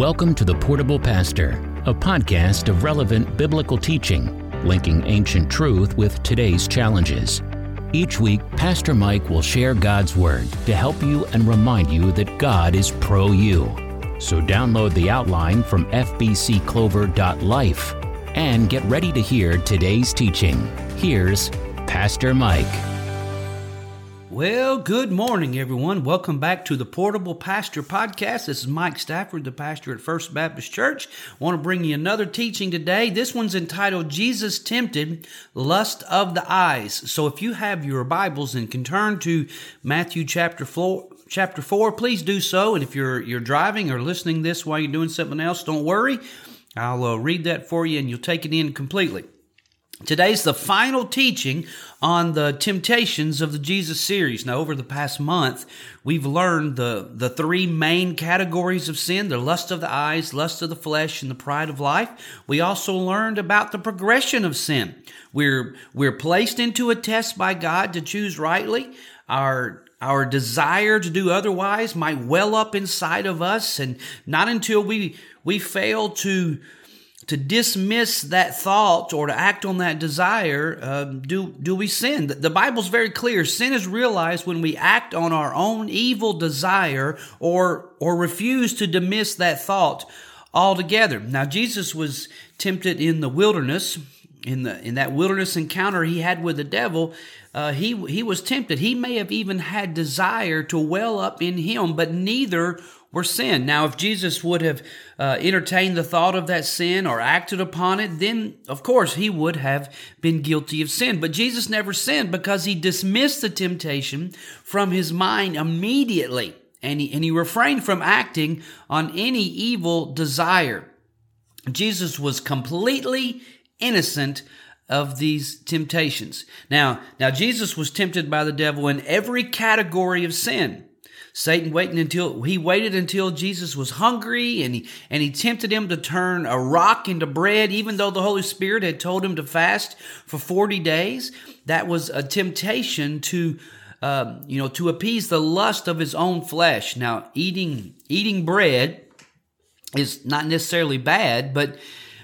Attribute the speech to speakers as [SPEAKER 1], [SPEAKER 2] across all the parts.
[SPEAKER 1] Welcome to The Portable Pastor, a podcast of relevant biblical teaching, linking ancient truth with today's challenges. Each week, Pastor Mike will share God's Word to help you and remind you that God is pro you. So download the outline from fbcclover.life and get ready to hear today's teaching. Here's Pastor Mike.
[SPEAKER 2] Well, good morning, everyone. Welcome back to the Portable Pastor Podcast. This is Mike Stafford, the pastor at First Baptist Church. I want to bring you another teaching today. This one's entitled Jesus Tempted Lust of the Eyes. So if you have your Bibles and can turn to Matthew chapter 4, chapter 4 please do so. And if you're, you're driving or listening this while you're doing something else, don't worry. I'll uh, read that for you and you'll take it in completely. Today's the final teaching on the temptations of the Jesus series. Now, over the past month, we've learned the, the three main categories of sin the lust of the eyes, lust of the flesh, and the pride of life. We also learned about the progression of sin. We're, we're placed into a test by God to choose rightly. Our our desire to do otherwise might well up inside of us, and not until we we fail to to dismiss that thought or to act on that desire, uh, do do we sin? The Bible's very clear. Sin is realized when we act on our own evil desire or or refuse to dismiss that thought altogether. Now, Jesus was tempted in the wilderness. In the in that wilderness encounter he had with the devil, uh, he he was tempted. He may have even had desire to well up in him, but neither were sin. Now, if Jesus would have uh, entertained the thought of that sin or acted upon it, then of course he would have been guilty of sin. But Jesus never sinned because he dismissed the temptation from his mind immediately and he, and he refrained from acting on any evil desire. Jesus was completely innocent of these temptations. Now, now Jesus was tempted by the devil in every category of sin. Satan waiting until he waited until Jesus was hungry and he and he tempted him to turn a rock into bread even though the Holy Spirit had told him to fast for 40 days. That was a temptation to um, you know to appease the lust of his own flesh. Now eating eating bread is not necessarily bad but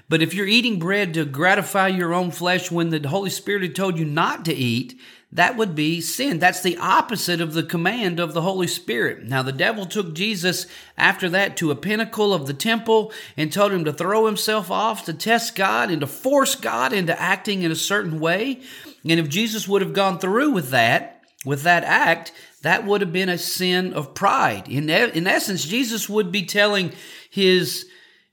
[SPEAKER 2] but if you're eating bread to gratify your own flesh when the Holy Spirit had told you not to eat, that would be sin. That's the opposite of the command of the Holy Spirit. Now, the devil took Jesus after that to a pinnacle of the temple and told him to throw himself off to test God and to force God into acting in a certain way. And if Jesus would have gone through with that, with that act, that would have been a sin of pride. In, in essence, Jesus would be telling his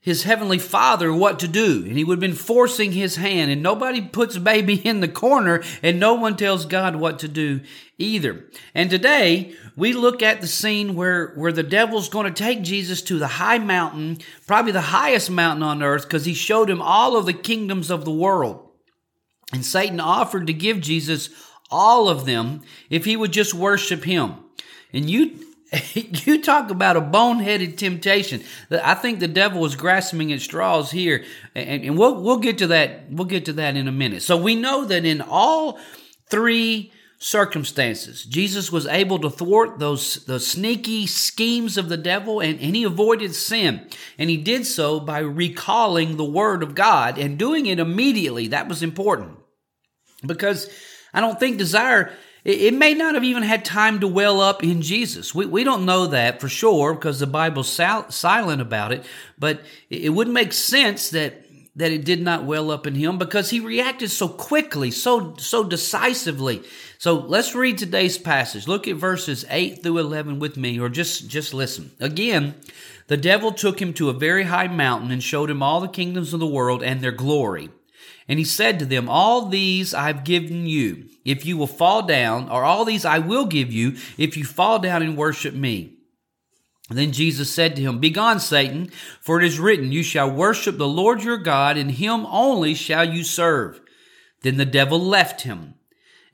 [SPEAKER 2] his heavenly father what to do. And he would have been forcing his hand. And nobody puts baby in the corner and no one tells God what to do either. And today we look at the scene where, where the devil's going to take Jesus to the high mountain, probably the highest mountain on earth, because he showed him all of the kingdoms of the world. And Satan offered to give Jesus all of them if he would just worship him. And you you talk about a boneheaded temptation. I think the devil was grasping at straws here, and, and we'll we'll get to that. We'll get to that in a minute. So we know that in all three circumstances, Jesus was able to thwart those those sneaky schemes of the devil, and, and he avoided sin, and he did so by recalling the word of God and doing it immediately. That was important because I don't think desire it, may not have even had time to well up in Jesus. We, we don't know that for sure because the Bible's silent about it, but it wouldn't make sense that that it did not well up in him because he reacted so quickly, so so decisively. So let's read today's passage. Look at verses 8 through 11 with me or just just listen. Again, the devil took him to a very high mountain and showed him all the kingdoms of the world and their glory. And he said to them, All these I've given you, if you will fall down, or all these I will give you, if you fall down and worship me. Then Jesus said to him, Begone, Satan, for it is written, You shall worship the Lord your God, and him only shall you serve. Then the devil left him.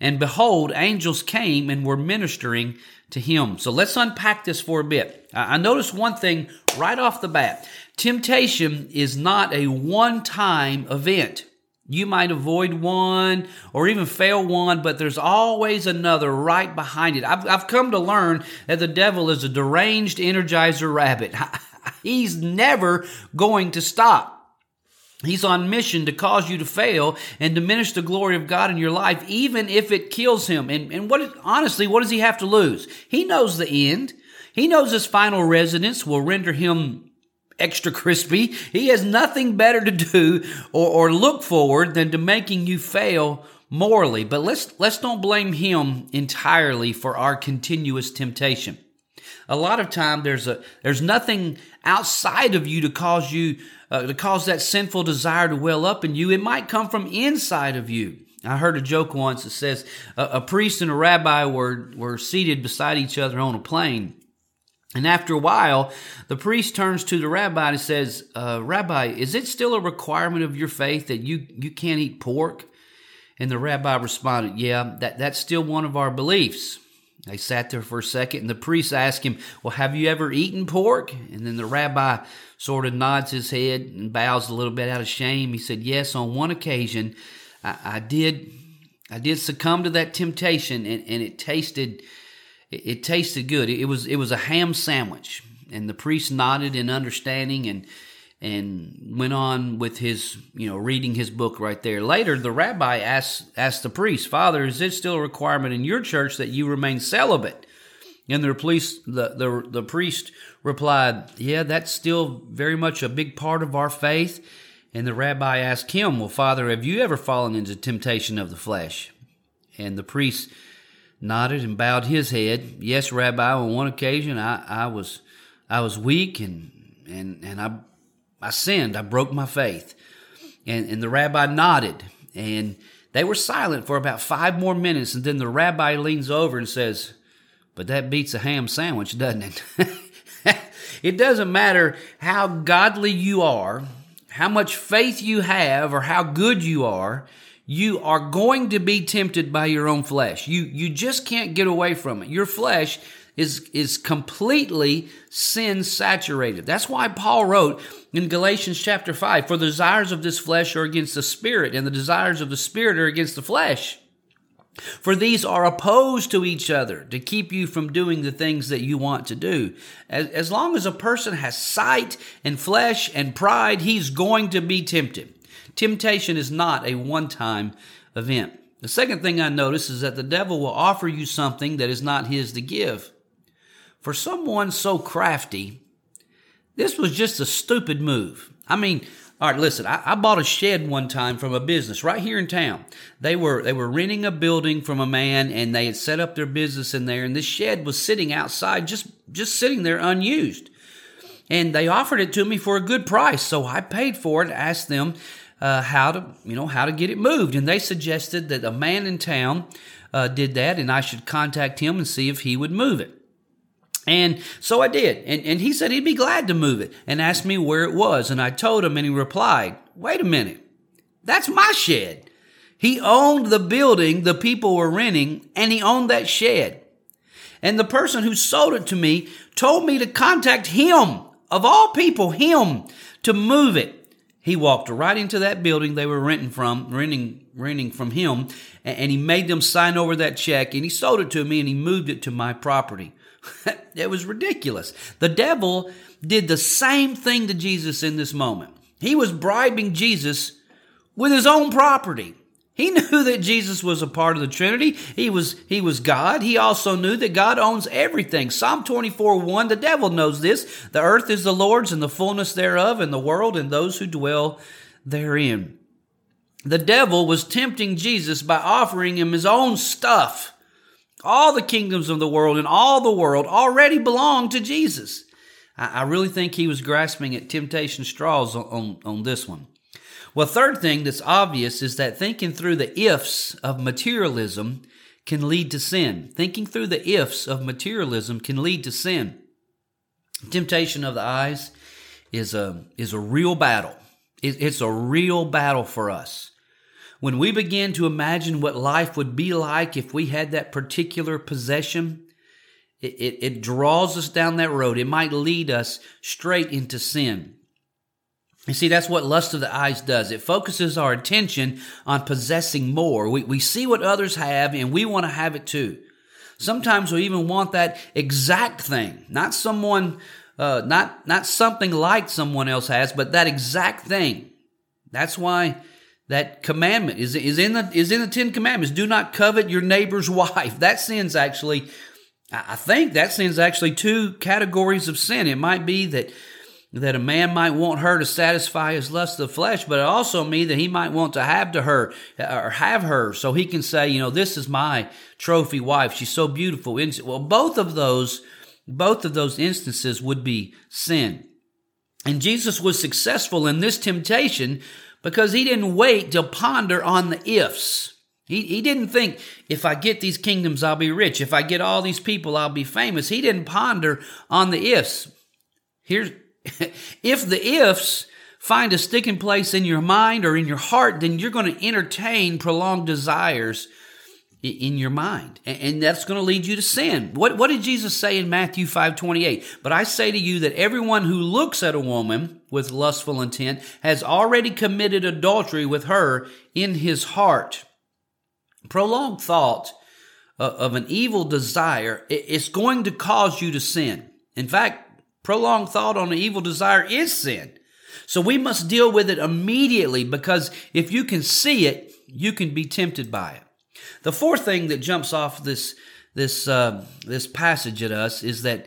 [SPEAKER 2] And behold, angels came and were ministering to him. So let's unpack this for a bit. I noticed one thing right off the bat. Temptation is not a one time event. You might avoid one or even fail one, but there's always another right behind it. I've, I've come to learn that the devil is a deranged energizer rabbit. He's never going to stop. He's on mission to cause you to fail and diminish the glory of God in your life, even if it kills him. And, and what, honestly, what does he have to lose? He knows the end. He knows his final residence will render him extra crispy. He has nothing better to do or, or look forward than to making you fail morally. But let's, let's don't blame him entirely for our continuous temptation. A lot of time there's a, there's nothing outside of you to cause you uh, to cause that sinful desire to well up in you. It might come from inside of you. I heard a joke once that says a, a priest and a rabbi were, were seated beside each other on a plane. And after a while, the priest turns to the rabbi and says, uh, Rabbi, is it still a requirement of your faith that you, you can't eat pork? And the rabbi responded, Yeah, that, that's still one of our beliefs. They sat there for a second, and the priest asked him, Well, have you ever eaten pork? And then the rabbi sort of nods his head and bows a little bit out of shame. He said, Yes, on one occasion I, I did I did succumb to that temptation and, and it tasted it, it tasted good. It, it was it was a ham sandwich. And the priest nodded in understanding and and went on with his, you know, reading his book right there. Later, the rabbi asked, asked the priest, Father, is it still a requirement in your church that you remain celibate? And the priest, the, the, the priest replied, Yeah, that's still very much a big part of our faith. And the rabbi asked him, Well, Father, have you ever fallen into temptation of the flesh? And the priest nodded and bowed his head. Yes, Rabbi, on one occasion I, I was I was weak and and, and I I sinned. I broke my faith. And, and the rabbi nodded. And they were silent for about five more minutes. And then the rabbi leans over and says, But that beats a ham sandwich, doesn't it? it doesn't matter how godly you are, how much faith you have, or how good you are. You are going to be tempted by your own flesh. You, you just can't get away from it. Your flesh is, is completely sin saturated. That's why Paul wrote in Galatians chapter 5 For the desires of this flesh are against the spirit, and the desires of the spirit are against the flesh. For these are opposed to each other to keep you from doing the things that you want to do. As, as long as a person has sight and flesh and pride, he's going to be tempted. Temptation is not a one time event. The second thing I notice is that the devil will offer you something that is not his to give. For someone so crafty, this was just a stupid move. I mean, all right, listen. I, I, bought a shed one time from a business right here in town. They were they were renting a building from a man, and they had set up their business in there. And this shed was sitting outside, just just sitting there unused. And they offered it to me for a good price, so I paid for it. Asked them uh, how to you know how to get it moved, and they suggested that a man in town uh, did that, and I should contact him and see if he would move it. And so I did. And, and he said he'd be glad to move it and asked me where it was. And I told him, and he replied, Wait a minute. That's my shed. He owned the building the people were renting, and he owned that shed. And the person who sold it to me told me to contact him, of all people, him, to move it. He walked right into that building they were renting from, renting, renting from him, and he made them sign over that check, and he sold it to me, and he moved it to my property. it was ridiculous. The devil did the same thing to Jesus in this moment. He was bribing Jesus with his own property. He knew that Jesus was a part of the Trinity. He was, he was God. He also knew that God owns everything. Psalm 24 1, the devil knows this. The earth is the Lord's and the fullness thereof, and the world and those who dwell therein. The devil was tempting Jesus by offering him his own stuff. All the kingdoms of the world and all the world already belong to Jesus. I, I really think he was grasping at temptation straws on, on, on this one. Well, third thing that's obvious is that thinking through the ifs of materialism can lead to sin. Thinking through the ifs of materialism can lead to sin. Temptation of the eyes is a, is a real battle. It, it's a real battle for us. When we begin to imagine what life would be like if we had that particular possession, it, it, it, draws us down that road. It might lead us straight into sin. You see, that's what lust of the eyes does. It focuses our attention on possessing more. We, we see what others have and we want to have it too. Sometimes we even want that exact thing, not someone uh, not not something like someone else has, but that exact thing. That's why that commandment is is in the is in the Ten Commandments. Do not covet your neighbor's wife. That sin's actually, I think that sin's actually two categories of sin. It might be that that a man might want her to satisfy his lust of the flesh, but it also mean that he might want to have to her or have her so he can say, you know, this is my trophy wife. She's so beautiful. Well, both of those, both of those instances would be sin. And Jesus was successful in this temptation because he didn't wait to ponder on the ifs. He, he didn't think, if I get these kingdoms, I'll be rich. If I get all these people, I'll be famous. He didn't ponder on the ifs. Here's, if the ifs find a sticking place in your mind or in your heart, then you're going to entertain prolonged desires in your mind and that's going to lead you to sin. What, what did jesus say in matthew 5 28 but i say to you that everyone who looks at a woman with lustful intent has already committed adultery with her in his heart. Prolonged thought uh, of an evil desire is going to cause you to sin. In fact Prolonged thought on an evil desire is sin. So we must deal with it immediately because if you can see it, you can be tempted by it. The fourth thing that jumps off this this uh, this passage at us is that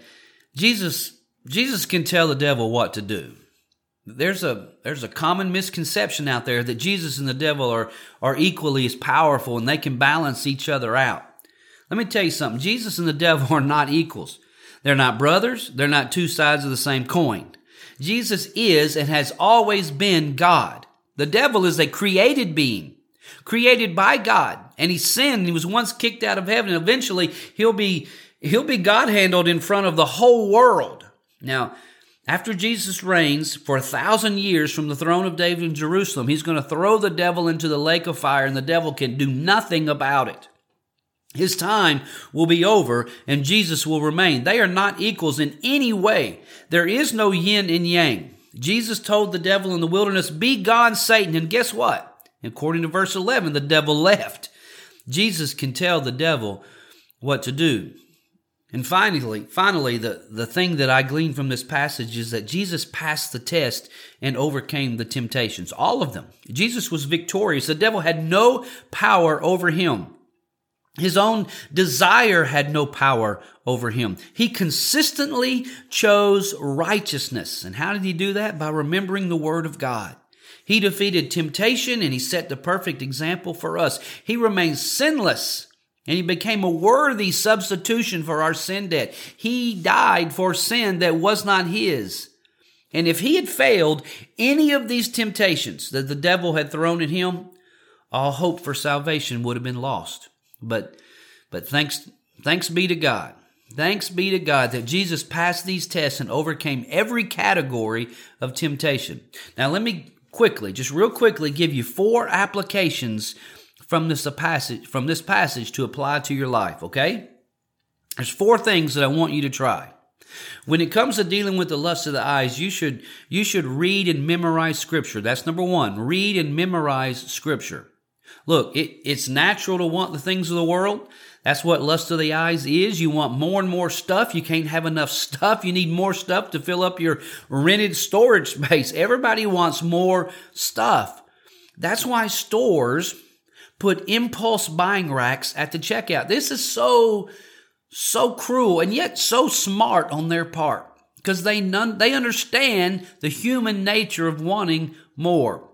[SPEAKER 2] Jesus Jesus can tell the devil what to do. There's a there's a common misconception out there that Jesus and the devil are are equally as powerful and they can balance each other out. Let me tell you something. Jesus and the devil are not equals. They're not brothers. They're not two sides of the same coin. Jesus is and has always been God. The devil is a created being, created by God, and he sinned. He was once kicked out of heaven. Eventually, he'll be he'll be God handled in front of the whole world. Now, after Jesus reigns for a thousand years from the throne of David in Jerusalem, he's going to throw the devil into the lake of fire, and the devil can do nothing about it. His time will be over and Jesus will remain. They are not equals in any way. There is no yin and yang. Jesus told the devil in the wilderness, Be gone, Satan. And guess what? According to verse 11, the devil left. Jesus can tell the devil what to do. And finally, finally, the, the thing that I glean from this passage is that Jesus passed the test and overcame the temptations. All of them. Jesus was victorious. The devil had no power over him. His own desire had no power over him. He consistently chose righteousness. And how did he do that? By remembering the word of God. He defeated temptation and he set the perfect example for us. He remained sinless and he became a worthy substitution for our sin debt. He died for sin that was not his. And if he had failed any of these temptations that the devil had thrown at him, all hope for salvation would have been lost. But but thanks thanks be to God. Thanks be to God that Jesus passed these tests and overcame every category of temptation. Now let me quickly, just real quickly give you four applications from this passage from this passage to apply to your life, okay? There's four things that I want you to try. When it comes to dealing with the lust of the eyes, you should you should read and memorize scripture. That's number 1. Read and memorize scripture. Look, it, it's natural to want the things of the world. That's what lust of the eyes is. You want more and more stuff. You can't have enough stuff. You need more stuff to fill up your rented storage space. Everybody wants more stuff. That's why stores put impulse buying racks at the checkout. This is so, so cruel and yet so smart on their part because they, none, they understand the human nature of wanting more.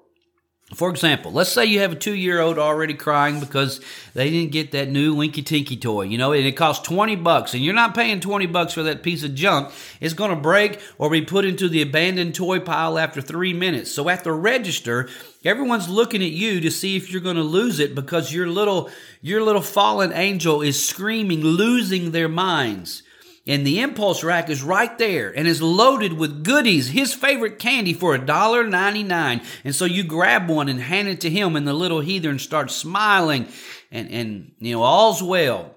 [SPEAKER 2] For example, let's say you have a two year old already crying because they didn't get that new Winky Tinky toy, you know, and it costs 20 bucks, and you're not paying 20 bucks for that piece of junk. It's going to break or be put into the abandoned toy pile after three minutes. So at the register, everyone's looking at you to see if you're going to lose it because your little, your little fallen angel is screaming, losing their minds. And the impulse rack is right there and is loaded with goodies, his favorite candy for $1.99. And so you grab one and hand it to him, and the little heathen starts smiling and, and you know, all's well.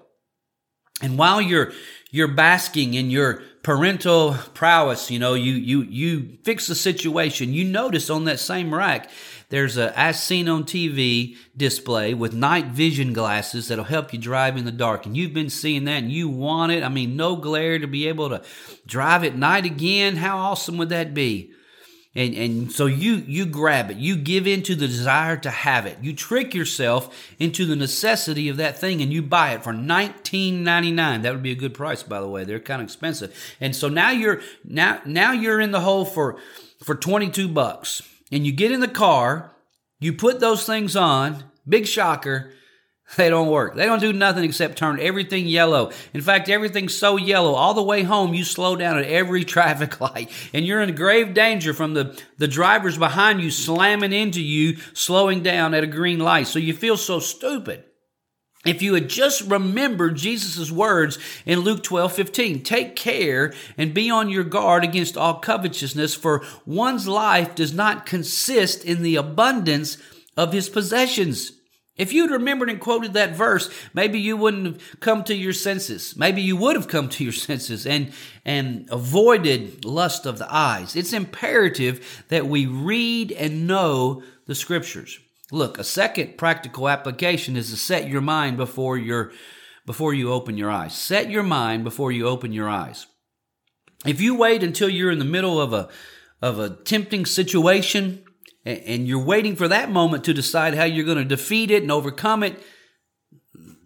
[SPEAKER 2] And while you're you're basking in your parental prowess. You know, you, you, you fix the situation. You notice on that same rack, there's a as seen on TV display with night vision glasses that'll help you drive in the dark. And you've been seeing that and you want it. I mean, no glare to be able to drive at night again. How awesome would that be? And, and so you, you grab it. You give in to the desire to have it. You trick yourself into the necessity of that thing and you buy it for $19.99. That would be a good price, by the way. They're kind of expensive. And so now you're, now, now you're in the hole for, for 22 bucks and you get in the car, you put those things on, big shocker, They don't work. They don't do nothing except turn everything yellow. In fact, everything's so yellow. All the way home, you slow down at every traffic light. And you're in grave danger from the, the drivers behind you slamming into you, slowing down at a green light. So you feel so stupid. If you had just remembered Jesus' words in Luke 12, 15, take care and be on your guard against all covetousness, for one's life does not consist in the abundance of his possessions. If you'd remembered and quoted that verse, maybe you wouldn't have come to your senses. Maybe you would have come to your senses and, and avoided lust of the eyes. It's imperative that we read and know the scriptures. Look, a second practical application is to set your mind before your before you open your eyes. Set your mind before you open your eyes. If you wait until you're in the middle of a of a tempting situation and you're waiting for that moment to decide how you're going to defeat it and overcome it,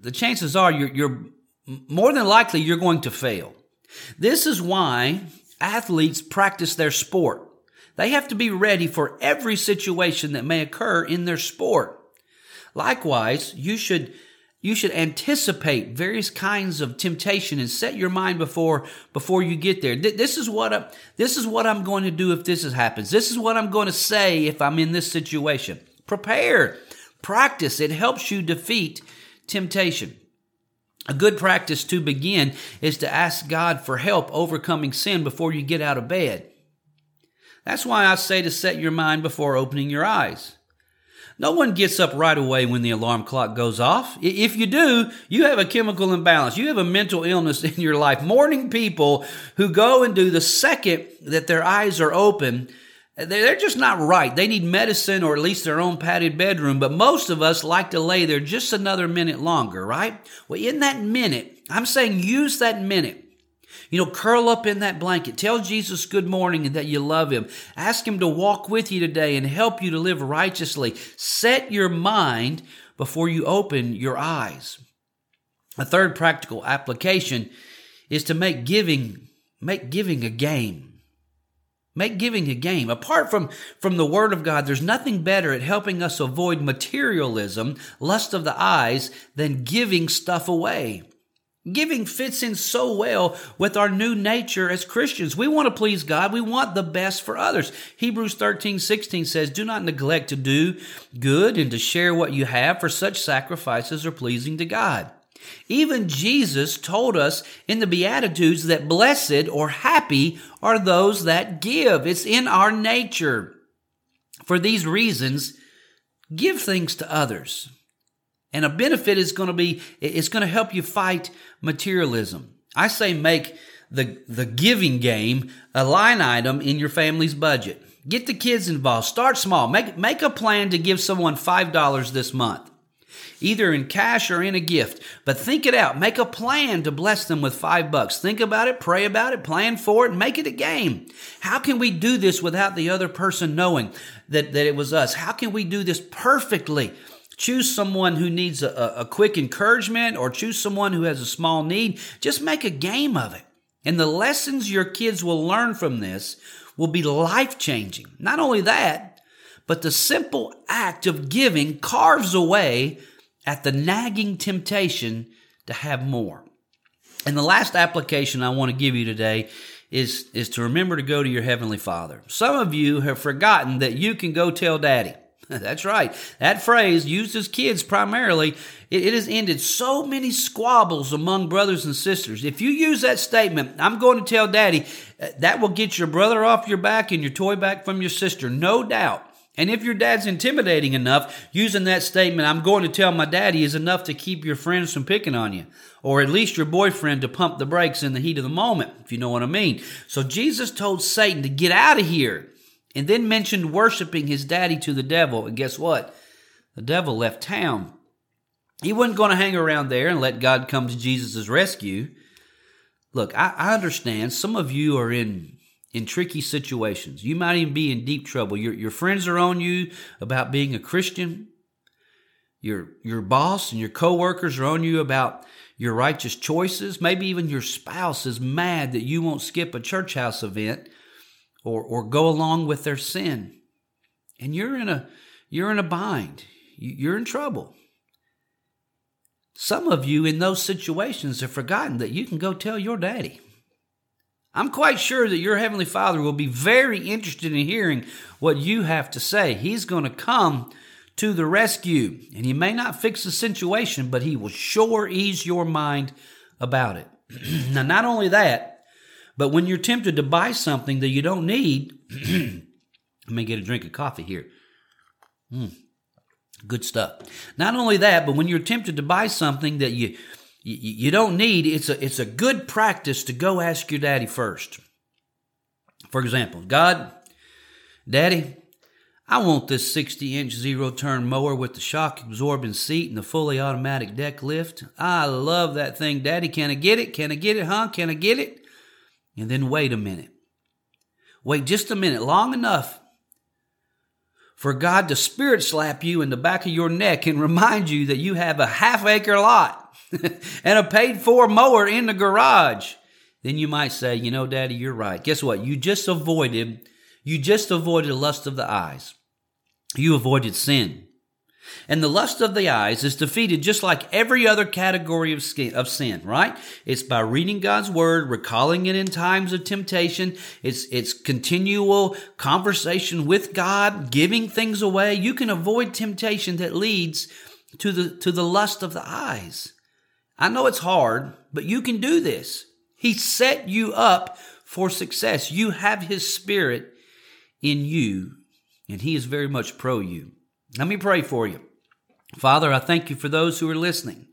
[SPEAKER 2] the chances are you're, you're more than likely you're going to fail. This is why athletes practice their sport. They have to be ready for every situation that may occur in their sport. Likewise, you should you should anticipate various kinds of temptation and set your mind before before you get there. This is what I, this is what I'm going to do if this happens. This is what I'm going to say if I'm in this situation. Prepare, practice. It helps you defeat temptation. A good practice to begin is to ask God for help overcoming sin before you get out of bed. That's why I say to set your mind before opening your eyes. No one gets up right away when the alarm clock goes off. If you do, you have a chemical imbalance. You have a mental illness in your life. Morning people who go and do the second that their eyes are open, they're just not right. They need medicine or at least their own padded bedroom, but most of us like to lay there just another minute longer, right? Well, in that minute, I'm saying use that minute you know, curl up in that blanket. Tell Jesus good morning and that you love him. Ask him to walk with you today and help you to live righteously. Set your mind before you open your eyes. A third practical application is to make giving, make giving a game. Make giving a game. Apart from, from the Word of God, there's nothing better at helping us avoid materialism, lust of the eyes, than giving stuff away. Giving fits in so well with our new nature as Christians. We want to please God. We want the best for others. Hebrews 13, 16 says, Do not neglect to do good and to share what you have, for such sacrifices are pleasing to God. Even Jesus told us in the Beatitudes that blessed or happy are those that give. It's in our nature. For these reasons, give things to others. And a benefit is going to be, it's going to help you fight materialism. I say make the, the giving game a line item in your family's budget. Get the kids involved. Start small. Make, make a plan to give someone $5 this month, either in cash or in a gift. But think it out. Make a plan to bless them with five bucks. Think about it, pray about it, plan for it, and make it a game. How can we do this without the other person knowing that, that it was us? How can we do this perfectly? Choose someone who needs a, a quick encouragement or choose someone who has a small need. Just make a game of it. And the lessons your kids will learn from this will be life changing. Not only that, but the simple act of giving carves away at the nagging temptation to have more. And the last application I want to give you today is, is to remember to go to your Heavenly Father. Some of you have forgotten that you can go tell Daddy. That's right. That phrase, used as kids primarily, it, it, has ended so many squabbles among brothers and sisters. If you use that statement, I'm going to tell daddy, uh, that will get your brother off your back and your toy back from your sister, no doubt. And if your dad's intimidating enough, using that statement, I'm going to tell my daddy, is enough to keep your friends from picking on you. Or at least your boyfriend to pump the brakes in the heat of the moment, if you know what I mean. So Jesus told Satan to get out of here and then mentioned worshiping his daddy to the devil. And guess what? The devil left town. He wasn't going to hang around there and let God come to Jesus' rescue. Look, I, I understand some of you are in in tricky situations. You might even be in deep trouble. Your, your friends are on you about being a Christian. Your, your boss and your coworkers are on you about your righteous choices. Maybe even your spouse is mad that you won't skip a church house event or, or go along with their sin. And you're in a, you're in a bind. You're in trouble. Some of you in those situations have forgotten that you can go tell your daddy. I'm quite sure that your Heavenly Father will be very interested in hearing what you have to say. He's going to come to the rescue, and He may not fix the situation, but He will sure ease your mind about it. now, not only that, but when you're tempted to buy something that you don't need, let me get a drink of coffee here. Mm, good stuff. Not only that, but when you're tempted to buy something that you you don't need it's a it's a good practice to go ask your daddy first. For example god daddy i want this 60 inch zero turn mower with the shock absorbing seat and the fully automatic deck lift. I love that thing. Daddy can i get it? Can i get it huh? Can i get it and then wait a minute wait just a minute long enough for God to spirit slap you in the back of your neck and remind you that you have a half acre lot and a paid for mower in the garage, then you might say, you know, daddy, you're right. Guess what? You just avoided, you just avoided lust of the eyes. You avoided sin. And the lust of the eyes is defeated just like every other category of, sin, right? It's by reading God's word, recalling it in times of temptation. It's, it's continual conversation with God, giving things away. You can avoid temptation that leads to the, to the lust of the eyes. I know it's hard, but you can do this. He set you up for success. You have His Spirit in you, and He is very much pro you. Let me pray for you. Father, I thank you for those who are listening,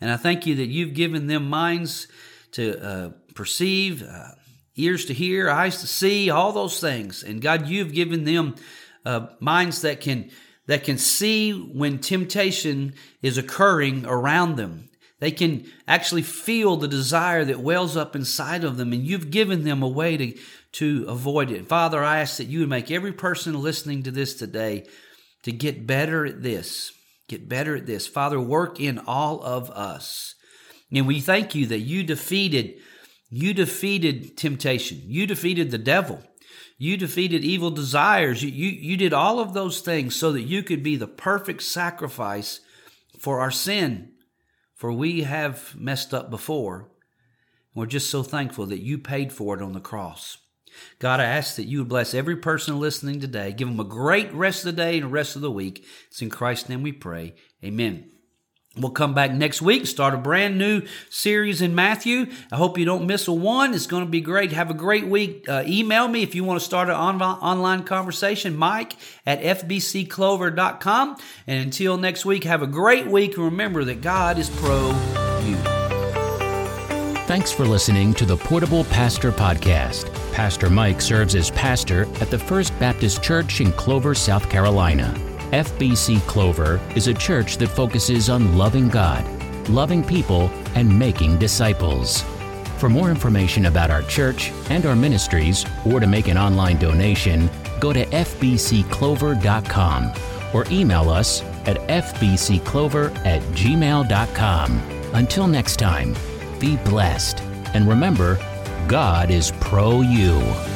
[SPEAKER 2] and I thank you that you've given them minds to uh, perceive, uh, ears to hear, eyes to see, all those things. And God, you've given them uh, minds that can that can see when temptation is occurring around them they can actually feel the desire that wells up inside of them, and you've given them a way to, to avoid it. Father, I ask that you would make every person listening to this today to get better at this. Get better at this. Father, work in all of us. And we thank you that you defeated you defeated temptation. You defeated the devil. You defeated evil desires. You, you, you did all of those things so that you could be the perfect sacrifice for our sin for we have messed up before. We're just so thankful that you paid for it on the cross. God, I ask that you would bless every person listening today. Give them a great rest of the day and rest of the week. It's in Christ's name we pray. Amen. We'll come back next week, start a brand new series in Matthew. I hope you don't miss a one. It's going to be great. Have a great week. Uh, email me if you want to start an on- online conversation, Mike at fbcclover.com. And until next week, have a great week. And remember that God is pro you.
[SPEAKER 1] Thanks for listening to the Portable Pastor Podcast. Pastor Mike serves as pastor at the First Baptist Church in Clover, South Carolina. FBC Clover is a church that focuses on loving God, loving people, and making disciples. For more information about our church and our ministries, or to make an online donation, go to fbcclover.com or email us at fbcclover at gmail.com. Until next time, be blessed. And remember, God is pro you.